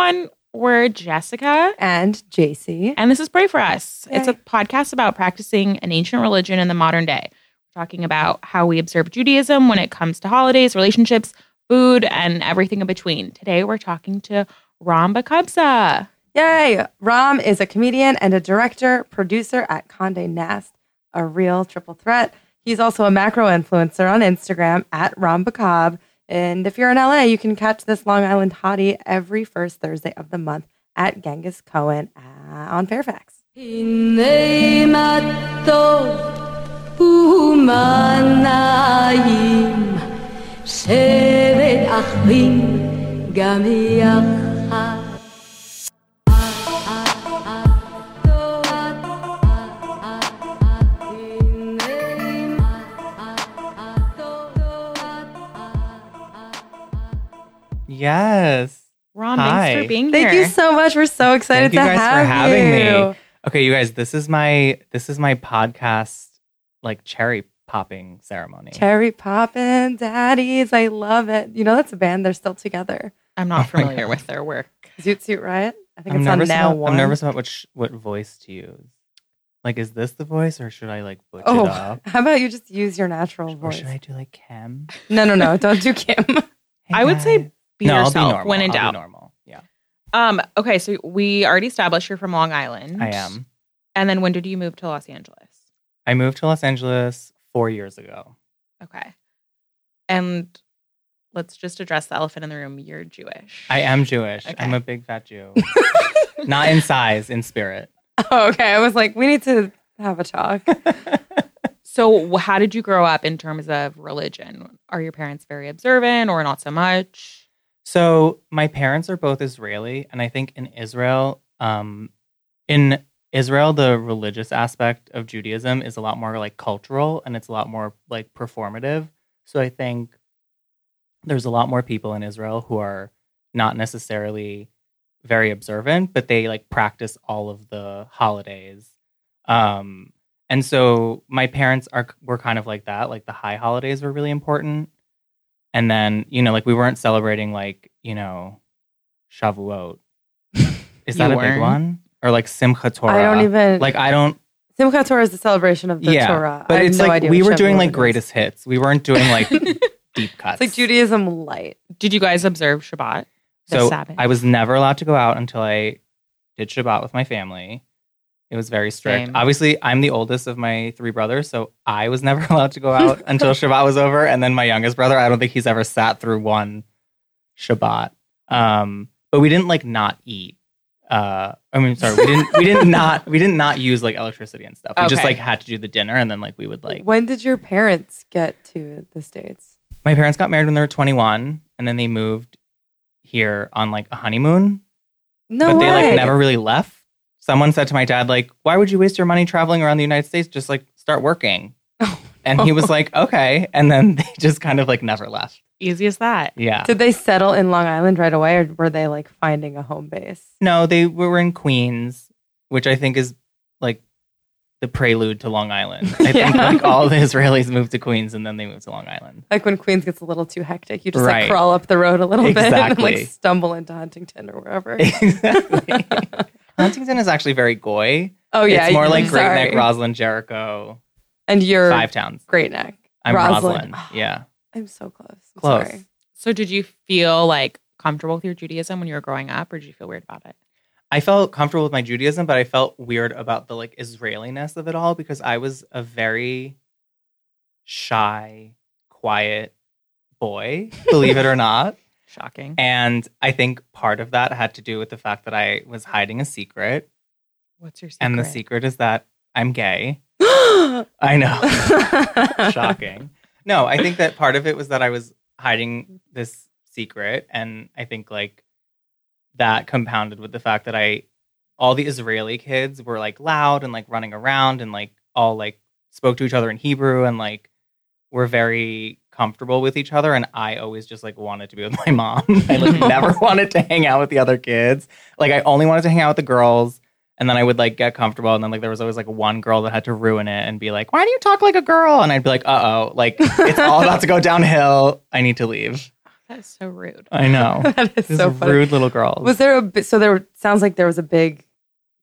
everyone. We're Jessica. And JC. And this is Pray for Us. Yay. It's a podcast about practicing an ancient religion in the modern day. We're talking about how we observe Judaism when it comes to holidays, relationships, food, and everything in between. Today, we're talking to Ram Bakabsa. Yay! Ram is a comedian and a director, producer at Conde Nast, a real triple threat. He's also a macro influencer on Instagram at Ram Bakab. And if you're in LA, you can catch this Long Island hottie every first Thursday of the month at Genghis Cohen uh, on Fairfax. Yes. Ron, Hi. thanks for being here. Thank you so much. We're so excited Thank you to guys have for having you. me. Okay, you guys, this is my this is my podcast like cherry popping ceremony. Cherry Poppin' Daddies. I love it. You know, that's a band. They're still together. I'm Oh not my familiar with their work. Zoot Suit Riot. I think I'm it's on nervous now about, one. I'm nervous about which what voice to use. Like, is this the voice, or should I like butch Oh, it up? how about you just use your natural Or voice? should I do like Kim? No, no, no. Don't do Kim. Hey, I would say guys. Be no, yourself I'll be normal. when in doubt. normal. Yeah, Um, okay, so we already established you're from Long Island. I am. And then when did you move to Los Angeles? I moved to Los Angeles four years ago. Okay. And let's just address the elephant in the room. You're Jewish. I am Jewish. Okay. I'm a big fat Jew. Not in size, in spirit. Oh, okay. I was like, we need to have a talk. So, how did you grow up in terms of religion? Are your parents very observant or not so much? So my parents are both Israeli, and I think in Israel, um, in Israel, the religious aspect of Judaism is a lot more like cultural, and it's a lot more like performative. So I think there's a lot more people in Israel who are not necessarily very observant, but they like practice all of the holidays. Um, and so my parents are were kind of like that. Like the high holidays were really important. And then, you know, like we weren't celebrating like, you know, Shavuot. Is that You a weren't? big one? Or like Simchat Torah? I don't even like I don't Simchat Torah is the celebration of the yeah, Torah. I But have it's no like idea we what were doing Shavuot like is. greatest hits. We weren't doing like deep cuts. It's like Judaism light. Did you guys observe Shabbat? The So Sabbath? I was never allowed to go out until I did Shabbat with my family. It was very strict. Same. Obviously, I'm the oldest of my three brothers, so I was never allowed to go out until Shabbat was over. And then my youngest brother, I don't think he's ever sat through one Shabbat. Um, but we didn't like not eat. Uh, I mean, sorry, we didn't. We didn't not. We didn't not use like electricity and stuff. We just Okay. like had to do the dinner, and then like we would like. when did your parents get to the States? My parents got married when they were 21, and then they moved here on like a honeymoon. No but way. they like never really left. Someone said to my dad, like, why would you waste your money traveling around the United States? Just like start working. Oh, And he was like, okay. And then they just kind of like never left. Easy as that. Yeah. Did they settle in Long Island right away, or were they like finding a home base? No, they were in Queens, which I think is like the prelude to Long Island. I think like all the Israelis moved to Queens and then they moved to Long Island. Like when Queens gets a little too hectic, you just Right. like crawl up the road a little bit and Exactly. like stumble into Huntington or wherever. exactly. Huntington is actually very goy. oh yeah, it's more I'm like Great sorry. Neck, Roslyn, Jericho, and you're five towns. Great Neck. I'm Roslyn. Roslyn. Oh. Yeah. I'm so close. I'm Close. sorry. So, did you feel like comfortable with your Judaism when you were growing up, or did you feel weird about it? I felt comfortable with my Judaism, but I felt weird about the like Israeliness of it all because I was a very shy, quiet boy, believe it or not. Shocking. And I think part of that had to do with the fact that I was hiding a secret. What's your secret? And the secret is that I'm gay. I know. Shocking. No, I think that part of it was that I was hiding this secret. And I think like that compounded with the fact that I, all the Israeli kids were like loud and like running around and like all like spoke to each other in Hebrew and like were very comfortable with each other. And I always just like wanted to be with my mom. I like never wanted to hang out with the other kids. Like I only wanted to hang out with the girls. And then I would like get comfortable, and then like there was always like one girl that had to ruin it and be like, "Why do you talk like a girl?" And I'd be like, "Uh oh, like it's all about to go downhill. I need to leave." That's so rude. I know. that is These so funny. rude little girls. Was there a bi- so there sounds like there was a big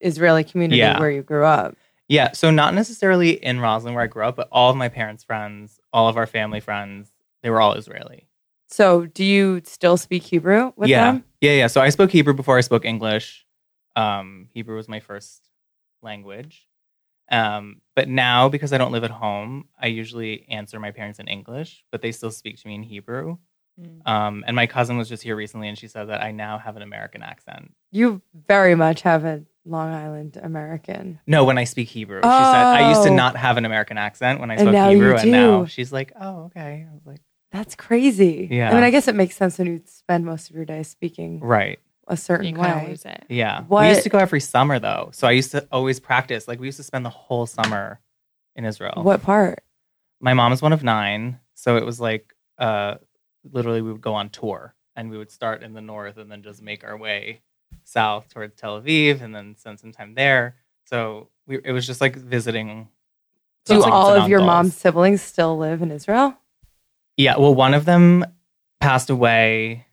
Israeli community Yeah. where you grew up. Yeah, so not necessarily in Roslyn where I grew up, but all of my parents' friends, all of our family friends, they were all Israeli. So do you still speak Hebrew with yeah, them? yeah, yeah. So I spoke Hebrew before I spoke English. Um, Hebrew was my first language. Um, but now because I don't live at home, I usually answer my parents in English, but they still speak to me in Hebrew. Mm. Um, and my cousin was just here recently, and she said that I now have an American accent. You very much have a Long Island American. No, when I speak Hebrew, she said I used to Oh. not have an American accent when I And spoke now you Hebrew, and now she's like, "Oh, okay." I was like, That's crazy. Yeah. I mean, I guess it makes sense when you spend most of your day speaking "Right." a certain You way. lose it. Yeah. We What- used to go every summer though. So I used to always practice. Like we used to spend the whole summer in Israel. What part? My mom is one of nine. So it was like uh literally we would go on tour and we would start in the north and then just make our way south towards Tel Aviv and then spend some time there. So we, it was just like visiting. Do aunts all of your mom's siblings still live in Israel? Yeah. Well, one of them passed away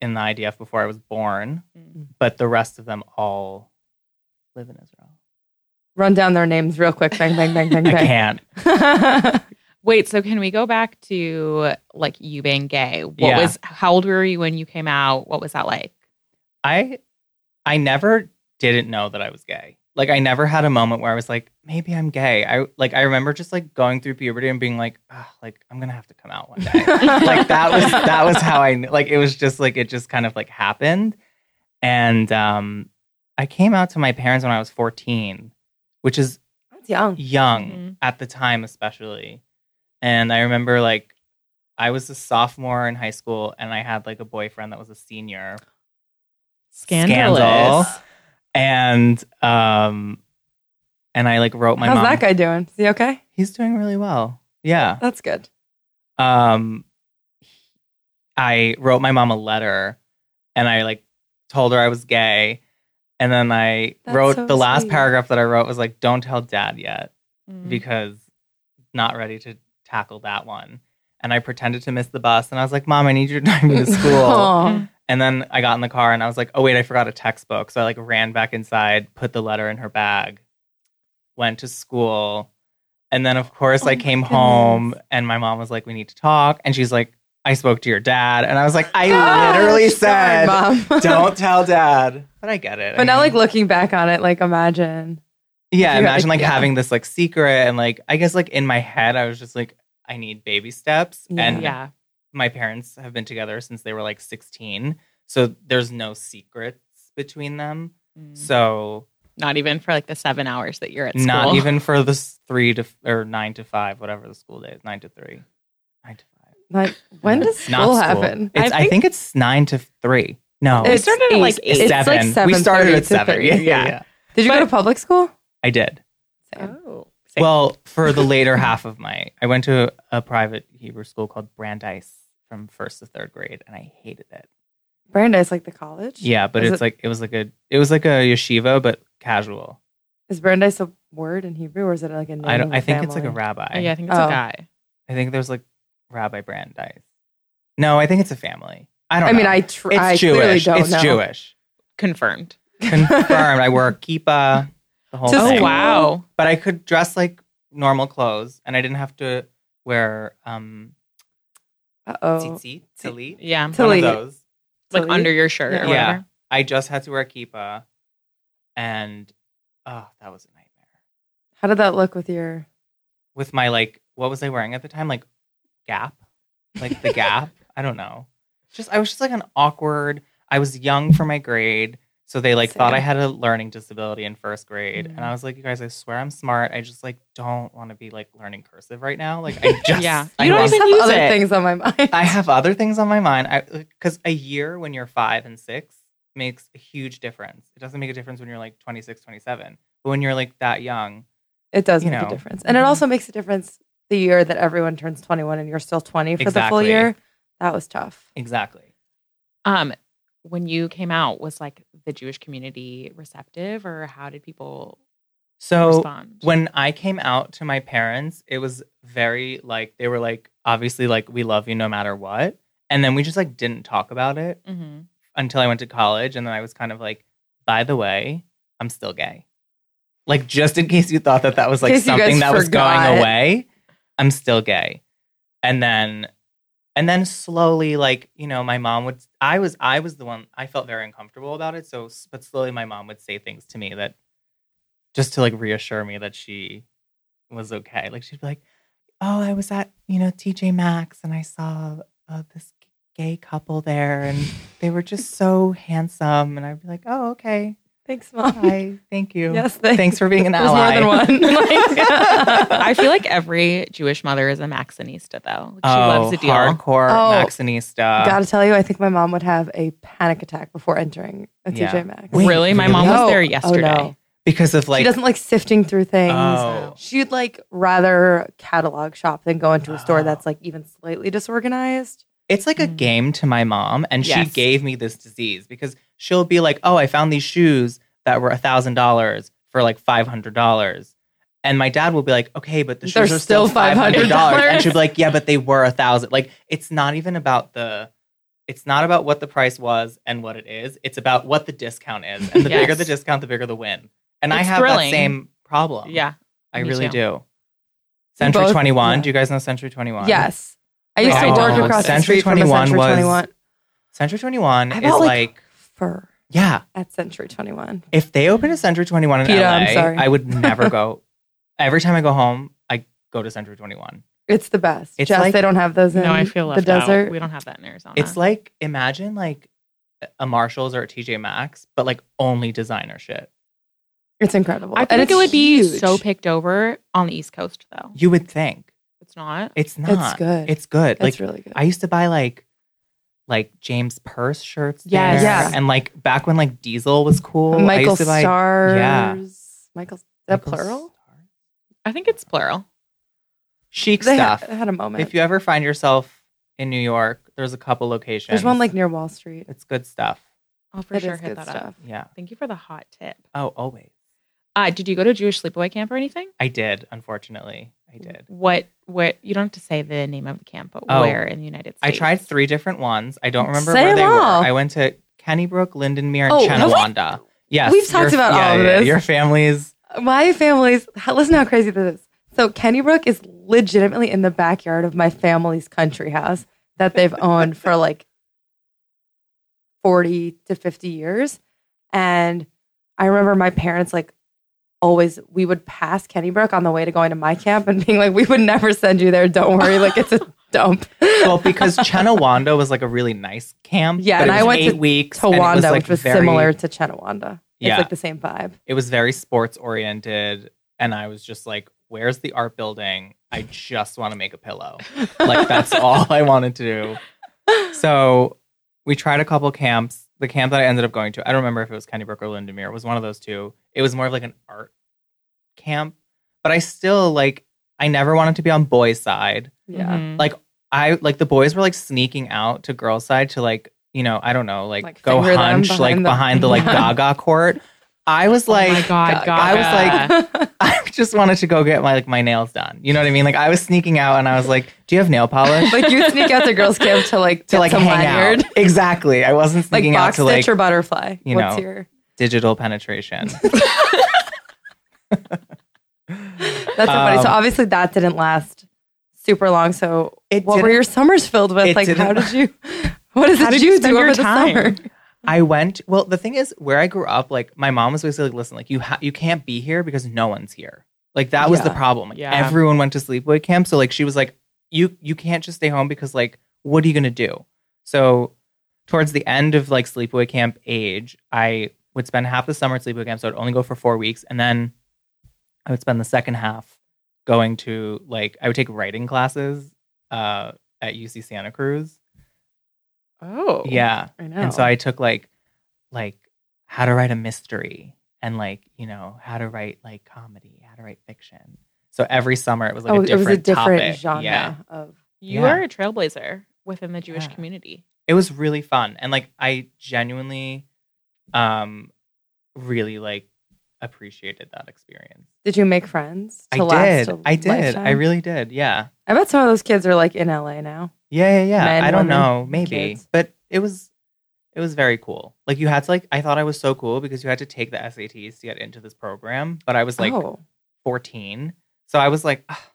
in the IDF before I was born, Mm. but the rest of them all live in Israel. Run down their names real quick. Bang, bang, bang, bang, I can't. Wait, so can we go back to like you being gay? What Yeah. was how old were you when you came out? What was that like? I I never didn't know that I was gay. Like I never had a moment where I was like, maybe I'm gay. I like I remember just like going through puberty and being like, "Ah, like I'm gonna have to come out one day. like that was that was how I kn- like it was just like it just kind of like happened. And um I came out to my parents when I was 14, which is That's young. young Mhm. at the time especially. And I remember like I was a sophomore in high school and I had like a boyfriend that was a senior Scandalous. and um and I like wrote my How's mom. that guy doing? Is he okay? He's doing really well. Yeah. That's good. Um I wrote my mom a letter and I like told her I was gay and then I That's wrote so the last sweet. paragraph that I wrote was like don't tell dad yet Mm. because not ready to tackle that one. And I pretended to miss the bus and I was like, "Mom, I need you to drive me to school." And then I got in the car and I was like, oh, wait, I forgot a textbook. So I like ran back inside, put the letter in her bag, went to school. And then, of course, Oh I came goodness. home and my mom was like, we need to talk. And she's like, I spoke to your dad. And I was like, I Gosh, literally said, Mom. don't tell dad. But I get it. I But now, mean, like looking back on it, like imagine. yeah, imagine like yeah. having this like secret. And like, I guess like in my head, I was just like, I need baby steps. Yeah. And yeah. my parents have been together since they were like 16 so there's no secrets between them Mm. so Not even for like the seven hours that you're at school. not even for the three to or nine to five whatever the school day is nine to three nine to five Like, when does Not school happen? it's, I I, think, it's nine to three no We It's started at like eight. eight. It's seven. like seven. we started at seven yeah, yeah, yeah. Did you go to public school? i did Same. Oh. Well for the later half of my i went to a private hebrew school called brandeis from first to third grade and i hated it Brandeis, like the college. yeah but Is it's it- like it was like a it was like a yeshiva but casual Is Brandeis a word in Hebrew, or is it like a name? I don't. I think it's like a rabbi. Oh, yeah, I think it's Oh. a guy. I think there's like Rabbi Brandeis. No, I think it's a family. I don't. I know. mean, I tr- it's I clearly Jewish. don't it's know. Jewish. Confirmed. Confirmed. I wore a kippah. The whole To Oh thing. wow. But I could dress like normal clothes, and I didn't have to wear um Uh oh. tzitzit, talit, Yeah. one of Talit. those. Like Talit? under your shirt Yeah. or Yeah. whatever. I just had to wear a kippah, and oh, that was a nightmare. How did that look with your? With my like, what was I wearing at the time? Like Gap, like the Gap. I don't know. Just I was just like an awkward. I was young for my grade, so they like thought I had a learning disability in first grade, Mhm. and I was like, "You guys, I swear I'm smart. I just like don't want to be like learning cursive right now. Like I just Yeah. I You don't I want- just even have use other it. things on my mind. I have other things on my mind. I because a year when you're five and six makes a huge difference. It doesn't make a difference when you're like 26, 27. But when you're like that young, It does you make know. a difference, and it Mhm. also makes a difference the year that everyone turns twenty-one and you're still twenty for the full year. That was tough. exactly. Um, when you came out, was like the Jewish community receptive, or how did people So respond? when I came out to my parents, it was very like they were like obviously like we love you no matter what. And then we just like didn't talk about it hmm until I went to college. And then I was kind of like, by the way, I'm still gay. Like, just in case you thought that that was like case you guys something that was going away, I'm still gay. And then, and then slowly, like, you know, my mom would, I was, I was the one, I felt very uncomfortable about it. So, but slowly my mom would say things to me that just to like reassure me that she was okay. Like, she'd be like, oh, I was at, you know, TJ Maxx and I saw uh, this gay couple there and they were just so handsome. And I'd be like, oh, okay. Thanks, mom. Hi. Thank you. Yes, thank- Thanks for being an There's ally. more than one. Like- I feel like every Jewish mother is a Maxxinista, though. Like, she oh, loves a deal. hardcore Oh, Maxxinista. Gotta tell you, I think my mom would have a panic attack before entering a Yeah. TJ Maxx. Wait, really? My mom No. was there Oh, yesterday. no. because of like, she doesn't like sifting through things. Oh. She'd like rather catalog shop than go into a store Oh. that's like even slightly disorganized. it's like a Mm. game to my mom, and Yes. she gave me this disease because she'll be like, "Oh, I found these shoes that were a thousand dollars for like five hundred dollars," and my dad will be like, "Okay, but the shoes They're are still five hundred dollars," and she'll be like, "Yeah, but they were a thousand. Like, it's not even about the." It's not about what the price was and what it is. It's about what the discount is. And the Yes. bigger the discount, the bigger the win. And I have thrilling. that same problem. Yeah. I really too. do. Century both- 21. yeah. Do you guys know Century 21? Yes. I used Yeah, to I work across the Century a 21 Century was- 21. Century 21 I is like, like fur yeah. at Century 21. If they open a Century 21 in PETA, LA, I'm sorry. I would never go. Every time I go home, I go to Century 21. It's the best. It's Just like- they don't have those in No, I feel the left desert. out. We don't have that in Arizona. It's like imagine like a Marshalls or a TJ Maxx, but like only designer shit. It's incredible. I And think it's it would be huge. so picked over on the East Coast, though. You would think It's not. it's not. It's good. It's good. It's like really good. I used to buy like like James Perse shirts. Yes. there. Yeah. And like back when like Diesel was cool. I Michael used to buy, Stars. yeah. Michael, is that Michael plural? Stars. I think it's plural. Chic They stuff. had, had a moment. if you ever find yourself in New York, there's a couple locations. There's one like near Wall Street. it's good stuff. I'll for It sure hit that stuff. up. Yeah. Thank you for the hot tip. Oh, always. Uh, did you go to Jewish sleepaway camp or anything? I did. Unfortunately, I did. What? What? You don't have to say the name of the camp, but Oh. where in the United States? I tried three different ones. I don't remember Say where they them were. I went to Kennybrook, Lindenmere, and Oh, have we? Chenawanda. Yes, We've talked your- about yeah, all of yeah, this. Your family's My family's listen how crazy this is. So Kennybrook is legitimately in the backyard of my family's country house that they've owned for like 40 to 50 years. And I remember my parents like always we would pass Kennybrook on the way to going to my camp and being like, we would never send you there. Don't worry. Like it's a dump. well because Chenawanda was like a really nice camp. Yeah, and I went to eight weeks. and it Towanda, was, like, which was very- similar to Chenawanda. It's Yeah. like the same vibe. It was very sports oriented, and I was just like, "Where's the art building? I just want to make a pillow." like that's all I wanted to do. So we tried a couple camps. The camp that I ended up going to, I don't remember if it was Kenny Kennybrook or Lindenmere. It was one of those two. It was more of like an art camp, but I still like. I never wanted to be on boys' side. Yeah. Mhm. Like I like the boys were like sneaking out to girls' side to like you know I don't know like, Like, go finger them hunch like behind the- behind the like Gaga court. I was like, oh my god, I was like, I just wanted to go get my like my nails done. You know what I mean? Like I was sneaking out and I was like, "Do you have nail polish?" like you sneak out to girls' camp to like to like hang lanyard. out. Exactly. I wasn't like sneaking out box to stitch like or butterfly. you What's know. your? digital penetration. That's so funny. So Um, obviously that didn't last super long. So It what were your summers filled with? Like how didn't- you? What is How it did you, do over the time? summer? I went. Well, the thing is, where I grew up, like my mom was basically like, "Listen, like you ha- you can't be here because no one's here." Like that was the problem. Like Yeah. everyone went to sleepaway camp, so like she was like, "You you can't just stay home because like what are you gonna do?" So towards the end of like sleepaway camp age, I would spend half the summer at sleepaway camp, so I'd only go for four weeks, and then I would spend the second half going to like I would take writing classes uh, at UC Santa Cruz. Oh Yeah, I know. and so I took like like how to write a mystery and like you know how to write like comedy, how to write fiction. So every summer it was like oh, a it different was a different topic. genre Yeah, of. You Yeah. are a trailblazer within the Jewish Yeah. community. it was really fun and like I genuinely, um, really like appreciated that experience. Did you make friends? I did. I did. I really did. Yeah. I bet some of those kids are like in LA now. Yeah, yeah, yeah. Men, I don't women, know, maybe, kids. but it was it was very cool. Like you had to like I thought I was so cool because you had to take the SATs to get into this program, but I was like oh, 14. So I was like, "Ah,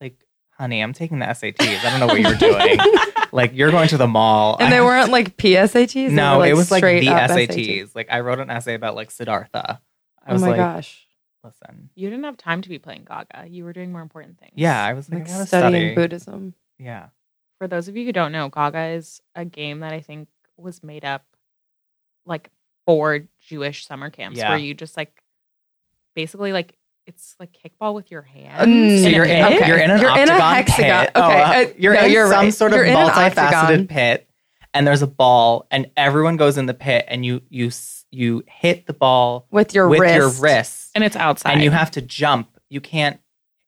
like, honey, I'm taking the SATs. I don't know what you're doing. like you're going to the mall. and they weren't like PSATs. No, were, it was like straight the up SATs. Like I wrote an essay about like Siddhartha. I Oh my like, gosh, listen. You didn't have time to be playing Gaga. You were doing more important things. Yeah, I was like, like I studying study. Buddhism. Yeah. For those of you who don't know, Gaga is a game that I think was made up like for Jewish summer camps Yeah. where you just like basically like it's like kickball with your hands. Mm, So in a you're in, Okay. you're in an You're in a octagon hexagon. pit. Oh, Okay, uh, uh, you're no, in you're some right. sort of You're in an octagon. multifaceted pit, and there's a ball, and everyone goes in the pit, and you you s- you hit the ball with your with wrist. your wrist, and it's outside. and you have to jump. You can't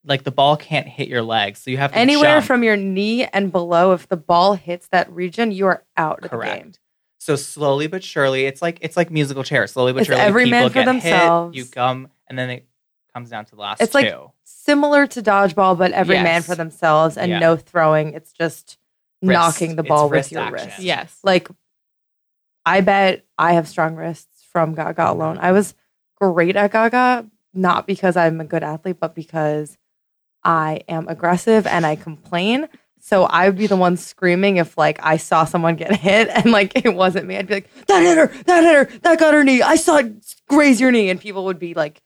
like the ball can't hit your legs, so you have to Anywhere jump. from your knee and below, if the ball hits that region, you are out of the game. So slowly but surely, it's like it's like musical chairs. Slowly but It's surely, every people man for get themselves. Hit, you come, and then it comes down to the last It's two. like Similar to dodgeball, but every man for themselves and Yeah. no throwing. It's just Wrist. knocking the It's ball with wrist your action. wrist. yes. Like, I bet I have strong wrists from Gaga alone. I was great at Gaga, not because I'm a good athlete, but because I am aggressive and I complain. So I would be the one screaming if like I saw someone get hit and like it wasn't me. I'd be like, that hit her, that hit her, that got her knee. I saw it graze your knee. And people would be like,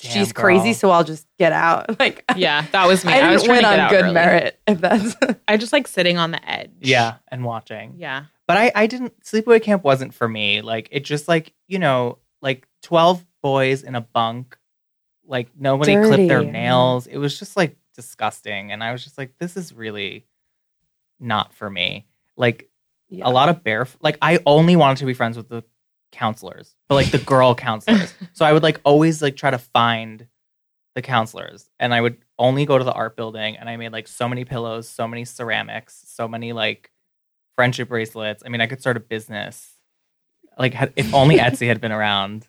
she's Damn, crazy, so I'll just get out. Like yeah, that was me. I I, was didn't trying win to get on out good early. merit, if that's I just like sitting on the edge. yeah, and watching. Yeah. But I, I didn't sleepaway camp wasn't for me. Like it just like, you know, like 12 boys in a bunk. Like nobody clipped their nails. It was just like disgusting. And I was just like, this is really not for me. Like Yeah. a lot of bare like I only wanted to be friends with the counselors, but like the girl counselors. So I would like always like try to find the counselors and I would only go to the art building and I made like so many pillows, so many ceramics, so many like friendship bracelets. I mean, I could start a business. Like had, if only Etsy had been around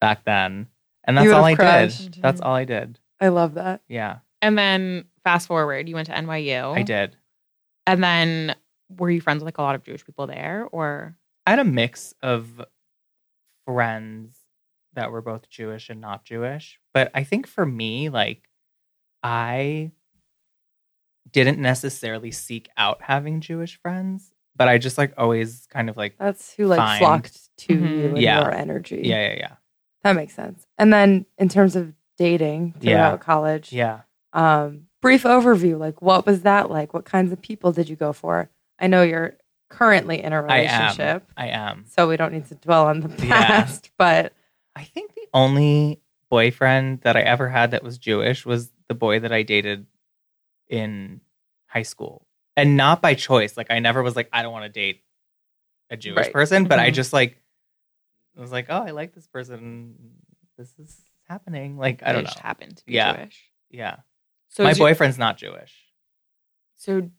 back then. And that's all I crushed. did. Mm-hmm. That's all I did. I love that. Yeah, And then fast forward, you went to NYU. I did. And then were you friends with like a lot of Jewish people there or I had a mix of friends that were both Jewish and not Jewish. But I think for me, like, I didn't necessarily seek out having Jewish friends, but I just like always kind of like, That's who like Fine. flocked to Mhm. you and Yeah. your energy. yeah, yeah, yeah. That makes sense. And then in terms of dating throughout Yeah. college, Yeah. um, brief overview. Like, what was that like? What kinds of people did you go for? I know you're currently in a relationship, I am. so we don't need to dwell on the Yeah. past. But I think the only boyfriend that I ever had that was Jewish was the boy that I dated in high school. And not by choice. Like I never was like, I don't want to date a Jewish Right. person, but I Mhm. just like was like, oh, I like this person. This is happening. Like I don't know. happened to be Yeah. Jewish? Yeah. So My boyfriend's not Jewish. So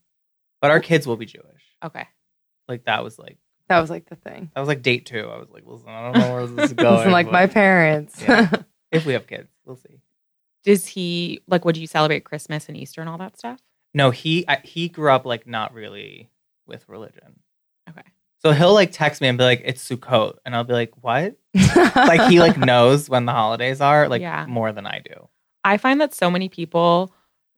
But our kids will be Jewish. okay. Like that was like that was like the thing. that was like date two. I was like, listen, I don't know where this is going. Like my parents. Yeah. if we have kids, we'll see. Does he like would you celebrate Christmas and Easter and all that stuff? No, he I, he grew up like not really with religion. Okay. So he'll like text me and be like, "It's Sukkot," and I'll be like, "What?" like he like knows when the holidays are like Yeah. more than I do. I find that so many people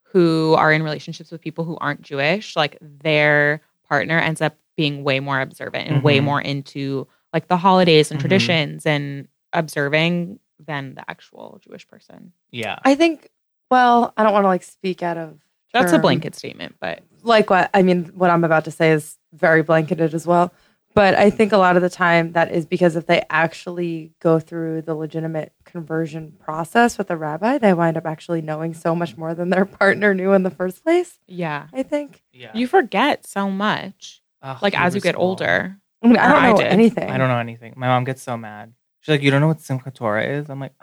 who are in relationships with people who aren't Jewish, like their partner ends up being way more observant and way Mhm. more into like the holidays and Mhm. traditions and observing than the actual Jewish person. Yeah, I think. Well, I don't want to like speak out of. That's a um, blanket statement, but like what I mean, what I'm about to say is very blanketed as well. But I think a lot of the time that is because if they actually go through the legitimate conversion process with a rabbi, they wind up actually knowing so much more than their partner knew in the first place. yeah. I think. yeah. You forget so much. Ugh, Like as you get so- older. I mean, I don't I know did. anything. I don't know anything. My mom gets so mad. She's like, "You don't know what Simchat Torah is?" I'm like,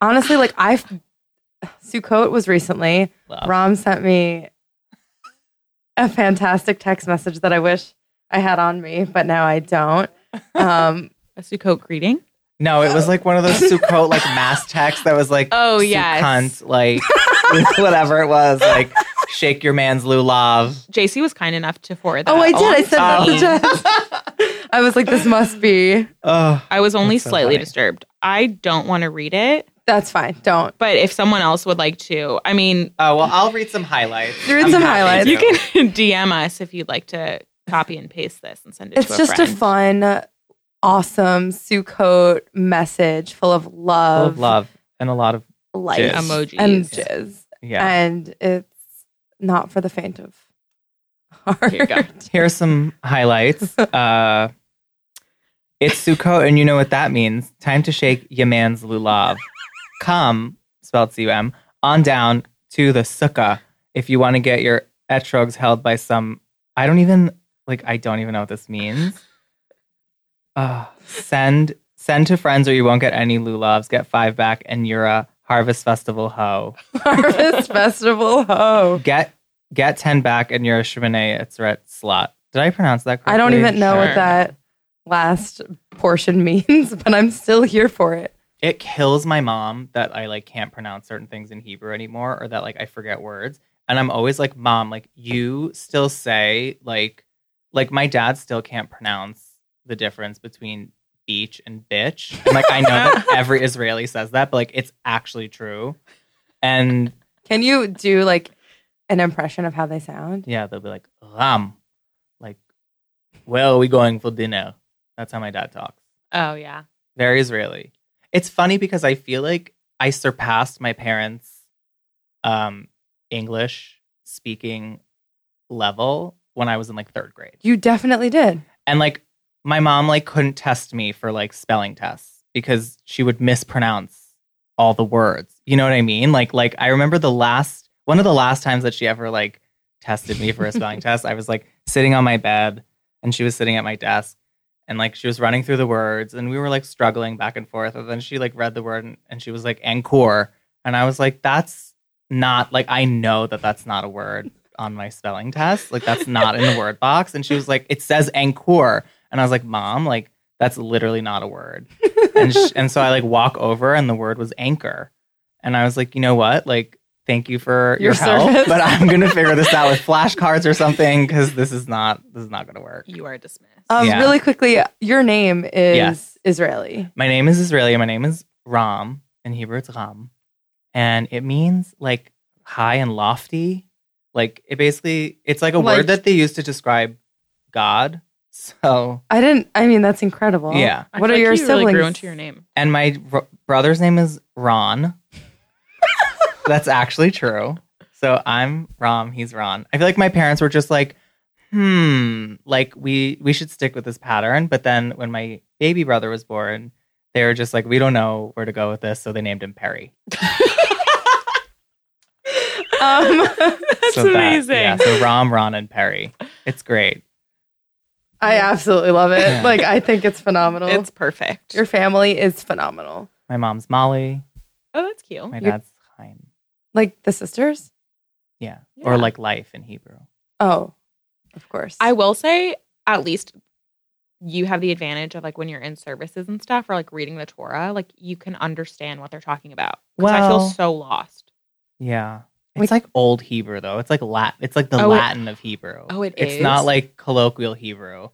Honestly, like I, Sukkot was recently. Love. Rom sent me a fantastic text message that I wish I had on me, but now I don't. Um, A Sukkot greeting. No, it was like one of those Sukkot like mass texts that was like, Oh, yeah, yes. cunt, like whatever it was, like shake your man's lulav. JC was kind enough to forward that. Oh, I did. I along said to that me. to Jess. I was like, this must be. Oh, I was only so slightly funny. disturbed. I don't want to read it, That's fine. Don't. but if someone else would like to, I mean, oh well, I'll read some highlights. Read I'm some happy highlights. to. you can DM us if you'd like to copy and paste this and send it It's to a just a friend. fun, awesome Sukkot message full of Full love, of love and a lot of life, Jizz. Emojis. and jizz. yeah. And it's not for the faint of heart. Here you go. Here are some highlights. Uh, it's Sukkot, and you know what that means. Time to shake your man's lulav. Come, spelled C-U-M, on down to the sukkah if you want to get your etrogs held by some. I don't even like. I don't even know what this means. Uh, send send to friends, or you won't get any lulavs. Get five back, and you're a harvest festival hoe. Harvest Festival hoe. Get get ten back, and you're a Shemoneh Etzret slot. Did I pronounce that correctly? I don't even know Sure. what that last portion means, but I'm still here for it. It kills my mom that I like can't pronounce certain things in Hebrew anymore or that like I forget words. And I'm always like, Mom, like you still say like like my dad still can't pronounce the difference between beach and bitch. And like I know that every Israeli says that, but like it's actually true. And Can you do like an impression of how they sound? yeah, they'll be like, Ram. Like, where are we going for dinner? That's how my dad talks. Oh yeah. very Israeli. It's funny because I feel like I surpassed my parents' um, English speaking level when I was in like third grade, You definitely did. and like my mom like couldn't test me for like spelling tests because she would mispronounce all the words. You know what I mean? Like like I remember the last one of the last times that she ever like tested me for a spelling test. I was like sitting on my bed and she was sitting at my desk and like she was running through the words and we were like struggling back and forth and then she like read the word and, and she was like encore and I was like that's not like I know that that's not a word on my spelling test. Like that's not in the word box and she was like it says encore and I was like mom like that's literally not a word. And sh- and so I like walk over and the word was anchor. And I was like, "You know what? Like thank you for your, Your help, but I'm going to figure this out with flashcards or something cuz this is not this is not going to work." You are dismissed. Um, Yeah. Really quickly, your name is Yes. Israeli. My name is Israeli. My name is Ram. In Hebrew, it's Ram. And it means like high and lofty. Like it basically, it's like a Like- word that they use to describe God. So, I didn't. I mean, that's incredible. Yeah. I What feel are like your you siblings? Really grew into your name. and my br- brother's name is Ron. That's actually true. So I'm Rom, He's Ron. I feel like my parents were just like, hmm, like we we should stick with this pattern. But then when my baby brother was born, they were just like, we don't know where to go with this, so they named him Perry. Um, That's So that- amazing. yeah, so Rom, Ron, and Perry. It's great. I absolutely love it. Yeah. Like, I think it's phenomenal. It's perfect. your family is phenomenal. My mom's Molly. oh, that's cute. My You're- dad's Chaim. Like the sisters. Yeah. Yeah. Or like life in Hebrew. Oh, of course. I will say, at least you have the advantage of like when you're in services and stuff or like reading the Torah, like you can understand what they're talking about. Because I feel so lost. Yeah. It's like old Hebrew though. It's like Latin. It's like the Oh, it- Latin of Hebrew. Oh, it it's is? not like colloquial Hebrew.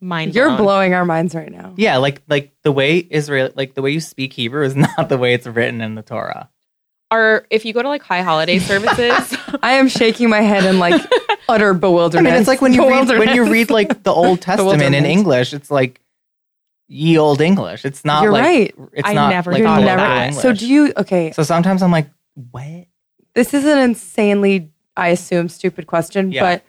Mind You're blown. blowing our minds right now. Yeah, like like the way Israel like the way you speak Hebrew is not the way it's written in the Torah. Or if you go to like high holiday services, I am shaking my head in like utter I bewilderment. mean, it's like when you read when you read like the Old Testament in English, it's like ye old English. It's not You're like right. it's I not never like You're thought of. English. So do you? Okay, So sometimes I'm like, what? this is an insanely, I assume, stupid question, Yeah. but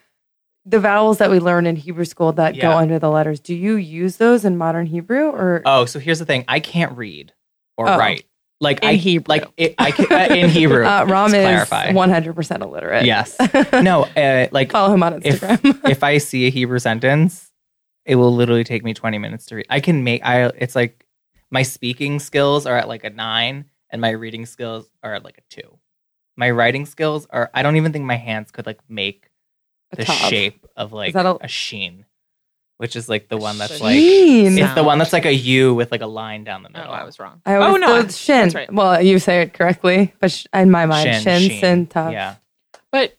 the vowels that we learn in Hebrew school that go under the letters, do you use those in modern Hebrew or? Oh, so here's the thing: I can't read or Oh. write. Like In I Hebrew. like it, I can, uh, in Hebrew. Uh, Ram is clarify. 100% illiterate. Yes. No, uh, like Follow him on Instagram. if I see a Hebrew sentence, it will literally take me 20 minutes to read. I can make I it's like my speaking skills are at like a 9 and my reading skills are at like a 2. My writing skills are I don't even think my hands could like make the top. shape of like a- a sheen which is like the one that's Shit. like Sheen. it's the one that's like a U with like a line down the middle. Oh, middle. I was wrong. I oh always no, thought shin. that's right. Well, you say it correctly, but sh- in my mind, shin, Shin, sin, tough. Yeah, But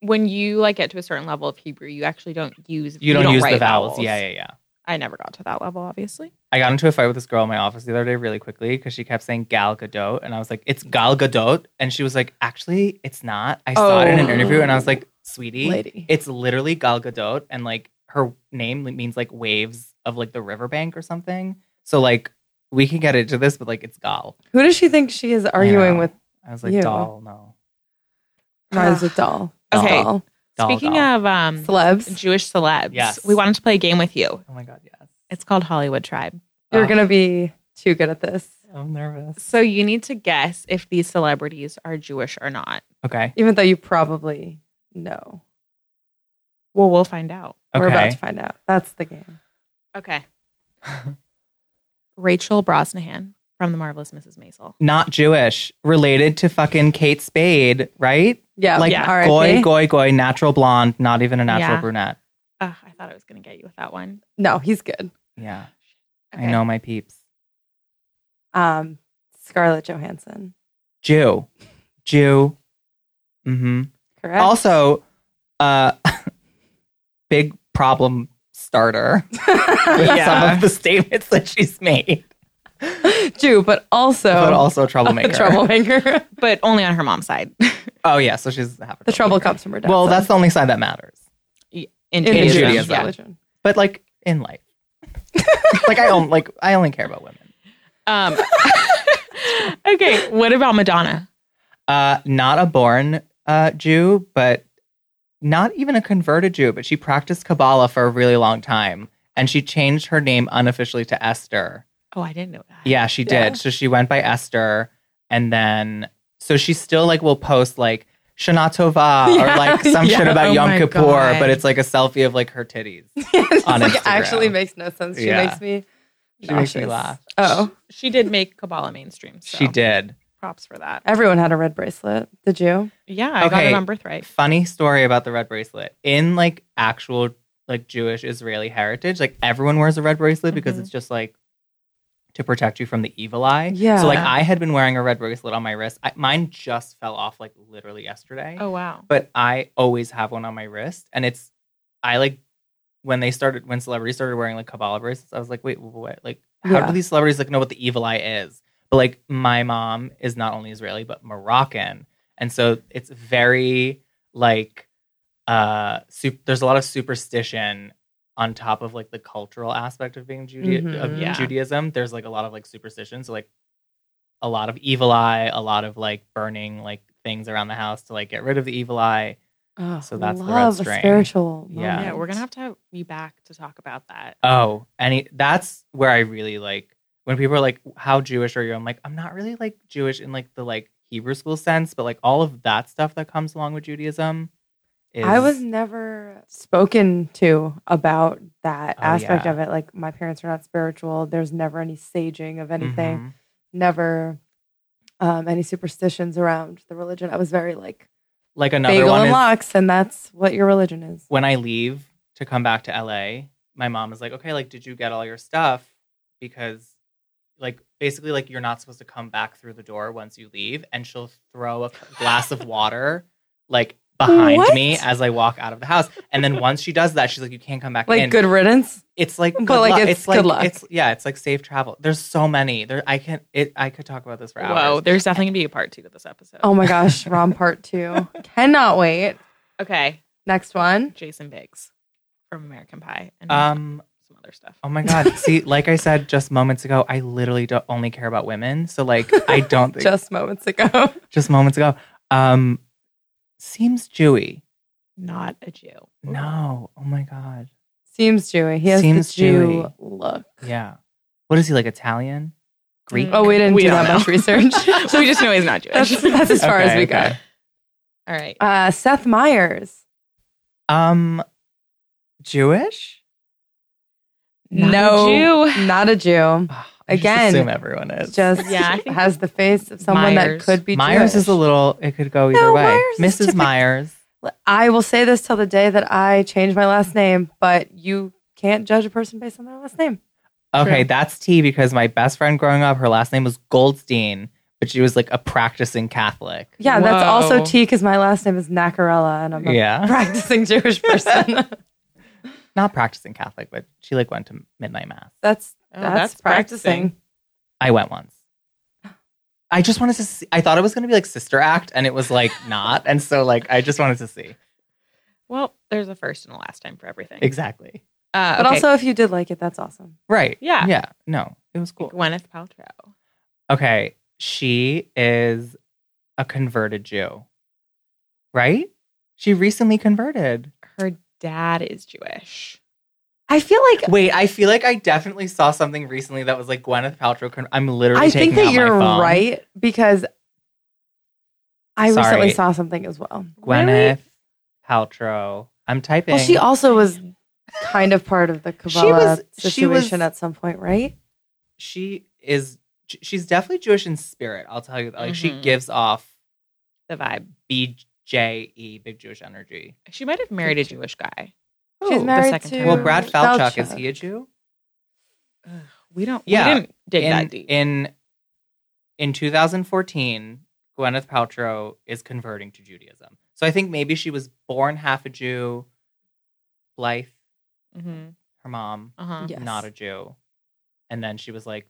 when you like get to a certain level of Hebrew, you actually don't use you don't, use the write vowels. Yeah, yeah, yeah. I never got to that level, obviously. I got into a fight with this girl in my office the other day really quickly because she kept saying Gal Gadot. And I was like, it's Gal Gadot. And she was like, actually, it's not. I saw it in an Oh. interview and I was like, sweetie, Lady. it's literally Gal Gadot. And like her name means like waves of like the riverbank or something. So like we can get into this, but like it's Gal. Who does she think she is arguing know. with? I was like, You. doll, no. Mine's a doll. Okay. Doll. Doll, Speaking doll. of um, Celebs. Jewish celebs, Yes. we wanted to play a game with you. Oh my God, yes. It's called Hollywood Tribe. You're Oh, going to be too good at this, I'm nervous. So you need to guess if these celebrities are Jewish or not. Okay. even though you probably know. Well, we'll find out. We're about to find out. That's the game. Okay. Rachel Brosnahan from The Marvelous Mrs. Maisel. Not Jewish. Related to fucking Kate Spade, right? Yeah, like yeah. R.I.P. goy, goy, goy, natural blonde, not even a natural Yeah. brunette. Uh, I thought I was going to get you with that one. No, he's good. Yeah. I Okay. know my peeps. Um, Scarlett Johansson. Jew. Jew. Mm-hmm. Correct. Also, uh big problem starter with some of the statements that she's made. Jew, but also, but also a a troublemaker. troublemaker. But only on her mom's side. Oh yeah, so she's half a the trouble troublemaker. comes from her dad. Well, that's the only side that matters. In, in in Judaism. Jewish Judaism. Yeah. religion. But like in life. like I only like I only care about women. Um, okay. What about Madonna? Uh not a born uh Jew, but not even a converted Jew, but she practiced Kabbalah for a really long time. And she changed her name unofficially to Esther. Oh, I didn't know that. Yeah, she Yeah. did. So she went by Esther, and then so she still like will post like Shana Tova or like some yeah. shit about Oh Yom Kippur, God. but it's like a selfie of like her titties. It's On like, Instagram. actually makes no sense. She Yeah. makes me. She makes me laugh. Oh, She did make Kabbalah mainstream. So She did. Props for that. everyone had a red bracelet. Did you? Yeah, I got Okay. it on birthright. Funny story about the red bracelet. In like actual like Jewish Israeli heritage, like everyone wears a red bracelet because Mhm. it's just like to protect you from the evil eye. Yeah. So like I had been wearing a red bracelet on my wrist. I, mine just fell off like literally yesterday. Oh wow. but I always have one on my wrist, and it's I like when they started when celebrities started wearing like Kabbalah bracelets. I was like, wait, what? Like, how Yeah. do these celebrities like know what the evil eye is? But like, my mom is not only Israeli but Moroccan, and so it's very like uh, sup- there's a lot of superstition on top of like the cultural aspect of being Juda- Mhm. of Yeah. Judaism. There's like a lot of like superstition, so like a lot of evil eye, a lot of like burning like things around the house to like get rid of the evil eye. Oh, So that's the red a string. spiritual. Yeah. Yeah, we're gonna have to have you back to talk about that. Oh, and he, that's where I really like when people are like, "How Jewish are you?" I'm like, I'm not really like Jewish in like the like Hebrew school sense, but like all of that stuff that comes along with Judaism. Is, I was never spoken to about that Oh, aspect yeah. of it. Like my parents are not spiritual. There's never any saging of anything. Mhm. Never um, any superstitions around the religion. I was very like like another bagel one and is lox, and that's what your religion is. when I leave to come back to LA. My mom is like, "Okay, like, did you get all your stuff?" Because like basically like you're not supposed to come back through the door once you leave, and she'll throw a glass of water like behind What? me as I walk out of the house. And then once she does that, she's like, "You can't come back Like in." good riddance. It's like, But, like, luck. it's like good luck. It's yeah, it's like safe travel. There's so many. There, I can it. I could talk about this for hours. Whoa, hours. there's definitely gonna be a part two to this episode. Oh my gosh, Rom part two. Cannot wait. okay. Next one. Jason Biggs from American Pie and Um. Some other stuff. Oh my god. See, like I said just moments ago, I literally don't only care about women. So like, I don't think Just moments ago. just moments ago. Um, seems Jewy. Not a Jew. No. Oh my god. Seems Jewy. He has Seems the Jew Jewy. look. Yeah. What is he like? Italian? Greek? Oh, we didn't We do that know. much research. so we just know he's not Jewish. that's, that's as far as we okay. got. All right. Uh, Seth Meyers. Um, Jewish? Not no, a Jew. not a Jew. I just Again, assume everyone is. Just Yeah, I think has the face of someone Meyers. that could be Meyers Jewish. is a little. It could go either No, way. Meyers Mrs. typic- Meyers. I will say this till the day that I change my last name, but you can't judge a person based on their last name. Okay, True. that's T because my best friend growing up, her last name was Goldstein, but she was like a practicing Catholic. Yeah, that's also Whoa. T because my last name is Nacarella and I'm a Yeah. practicing Jewish person. Not practicing Catholic, but she like went to midnight mass. that's Oh, that's, that's practicing. practicing. I went once. I just wanted to see. I thought it was going to be like Sister Act, and it was like not. And so, like, I just wanted to see Well, there's a first and a last time for everything. exactly. Uh, But okay. also, if you did like it, that's awesome. Right. Yeah. Yeah. No, it was cool. Gwyneth Paltrow. Okay, she is a converted Jew, right? She recently converted. Her dad is Jewish. I feel like Wait, I feel like I definitely saw something recently that was like Gwyneth Paltrow. Con- I'm literally. I think that out you're right because I Sorry. recently saw something as well. Gwyneth Paltrow. I'm typing. Well, she also was kind of part of the Kabbalah was- she was- situation at some point, right? she is. She's definitely Jewish in spirit. I'll tell you. Like she Mhm. gives off The vibe. BJE, big Jewish energy. She might have married a Jewish guy. She's Oh, married second to time. Well, Brad Falchuk, is he a Jew? Ugh, we don't. Yeah. We didn't dig in, that deep. in in 2014, Gwyneth Paltrow is converting to Judaism. So I think maybe she was born half a Jew. Blythe, mm-hmm. her mom, Uh-huh. Yes. not a Jew, and then she was like,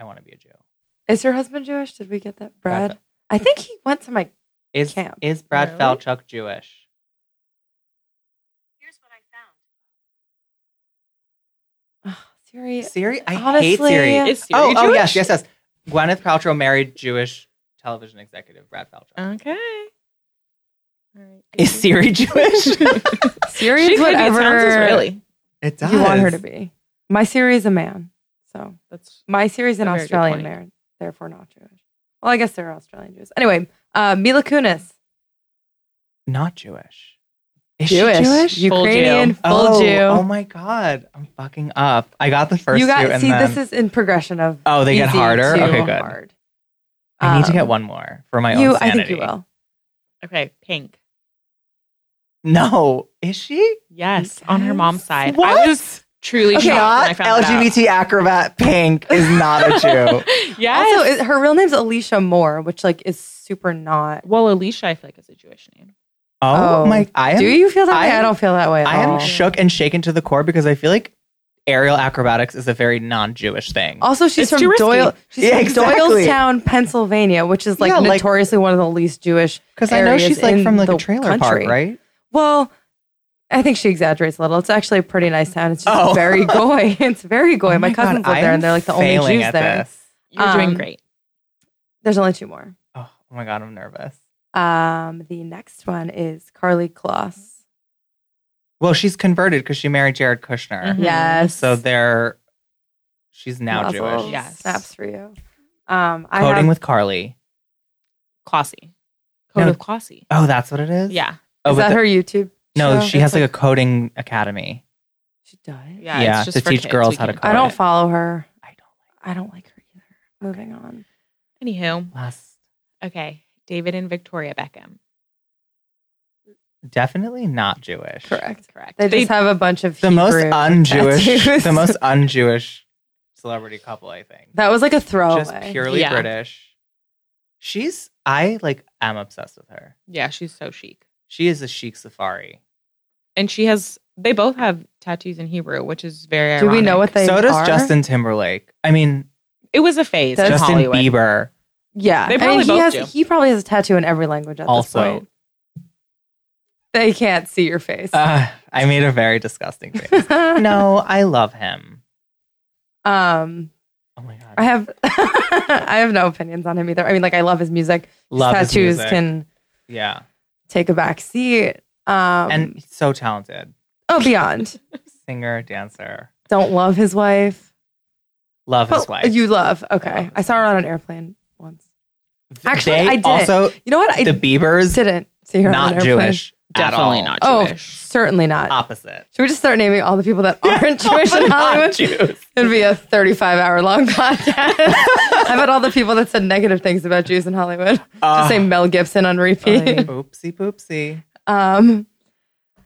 "I want to be a Jew." Is her husband Jewish? Did we get that? Brad Brad? I think he went to my. Is Camp. is Brad Really? Falchuk Jewish? Ugh, Siri. Siri, I hate Siri. Is Siri oh, oh yes, yes, yes. Gwyneth Paltrow married Jewish television executive Brad Falchuk. Okay. All right. Is Siri Jewish? Siri She is could be. It whatever Israeli. it does. you want her to be. My Siri is a man, so That's my Siri is an A very good Australian man, therefore not Jewish. Well, I guess they're Australian Jews. Anyway, uh, Mila Kunis, not Jewish. Is Jewish, she Jewish? Full Ukrainian, Jew. full oh, Jew. Oh my god, I'm fucking up. I got the first you two, and see. then This is in progression of. oh, they get harder. Okay, good. Hard. I need to Um, get one more for my You, own I sanity. think you will. okay. Pink. No, is she? Yes, on her mom's side. What? I was truly Okay, shocked when I not found that out. LGBT acrobat. Pink is not a Jew. yes. Also, it, her real name's Alicia Moore, which like is super not. well, Alicia, I feel like is a Jewish name. Oh, Oh. my! I am. Do you feel that way? I I am- don't feel that way at I am shook and shaken to the core because I feel like aerial acrobatics is a very non-Jewish thing. Also, she's It's too from risky. Doyle. She's Yeah, from exactly. Doylestown, Pennsylvania, which is like Yeah, like- notoriously one of the least Jewish. Because I know areas she's like in from like the a trailer country. park, right? Well, I think she exaggerates a little. It's actually a pretty nice town. It's just Oh. very goy. It's very goy. Oh my, my God, cousins live I there, am and they're like the only failing Jews at there. this. You're doing Um, great. There's only two more. Oh, my god, I'm nervous. Um, the next one is Karlie Kloss. Well, she's converted because she married Jared Kushner. Mhm. Yes. So they're she's now Mazel. Jewish. Yes. Snaps for you. Um, I Coding have, with Carly. Classy. Code No. of Klossy. Oh, that's what it is. Yeah. Oh, is that the- her YouTube? no, show? she has like a coding academy. She does. Yeah. Yeah, it's just to for teach kids. girls We how to code. I don't it. follow her. I don't I don't like her either. Moving on. Anywho. last. Okay. David and Victoria Beckham. Definitely not Jewish. Correct. Correct. They just have a bunch of The most Hebrew un-Jewish, tattoos. the most un-Jewish celebrity couple, I think. That was like a throwaway. Just purely Yeah. British. She's I like am obsessed with her. Yeah, she's so chic. She is a chic safari. And she has they both have tattoos in Hebrew, which is very Do we know ironic. what they so does are? Justin Timberlake. I mean, it was a phase Does- in Justin Hollywood. Bieber. Yeah, They I mean, he both has. do. He probably has a tattoo in every language at this Also, point. They can't see your face. uh, I made a very disgusting face. no, I love him. Um, Oh my god, I have. I have no opinions on him either. I mean, like I love his music. Love his tattoos music. can yeah, take a back seat. Um, and he's so talented. oh, beyond. Singer, dancer. Don't love his wife. Love his Oh, wife. You love. Okay, love I saw her on an airplane once. Actually, They I did. Also, You know what? I the Biebers, didn't see her on not an. Jewish. Definitely at all. not Oh, certainly not. Opposite. Should we just start naming all the people that aren't Jewish in Hollywood? Jews. It'd be a 35 hour long podcast. I've had all the people that said negative things about Jews in Hollywood. Uh, Just say Mel Gibson on repeat. Oopsie poopsie. um,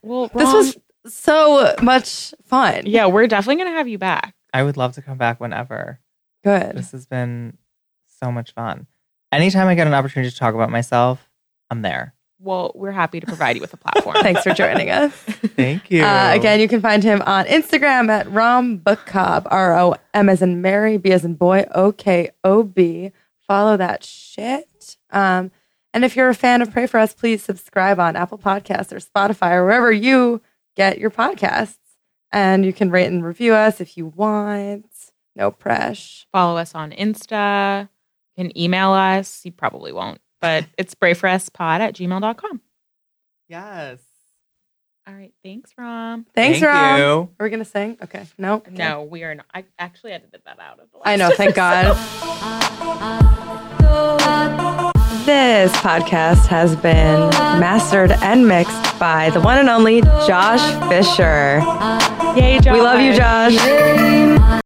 Well, this was so much fun. Yeah, we're definitely going to have you back. I would love to come back whenever. Good. This has been so much fun. Anytime I get an opportunity to talk about myself, I'm there. Well, we're happy to provide you with a platform. Thanks for joining us. Thank you. Uh, again, you can find him on Instagram at Rom Bokob, R O M as in Mary, B as in boy, O K O B. Follow that shit. Um, and if you're a fan of Pray For Us, please subscribe on Apple Podcasts or Spotify or wherever you get your podcasts. And you can rate and review us if you want. No press. Follow us on Insta. You can email us. You probably won't, but it's brayforuspod at gmail.com. yes. All right. Thanks, Rom. Thanks, Thank Rom. you. Are we going to sing? Okay. No. Okay. No, we are not. I actually edited that out of the last I know. Thank God. This podcast has been mastered and mixed by the one and only Josh Fisher. Yay, Josh. We love you, Josh.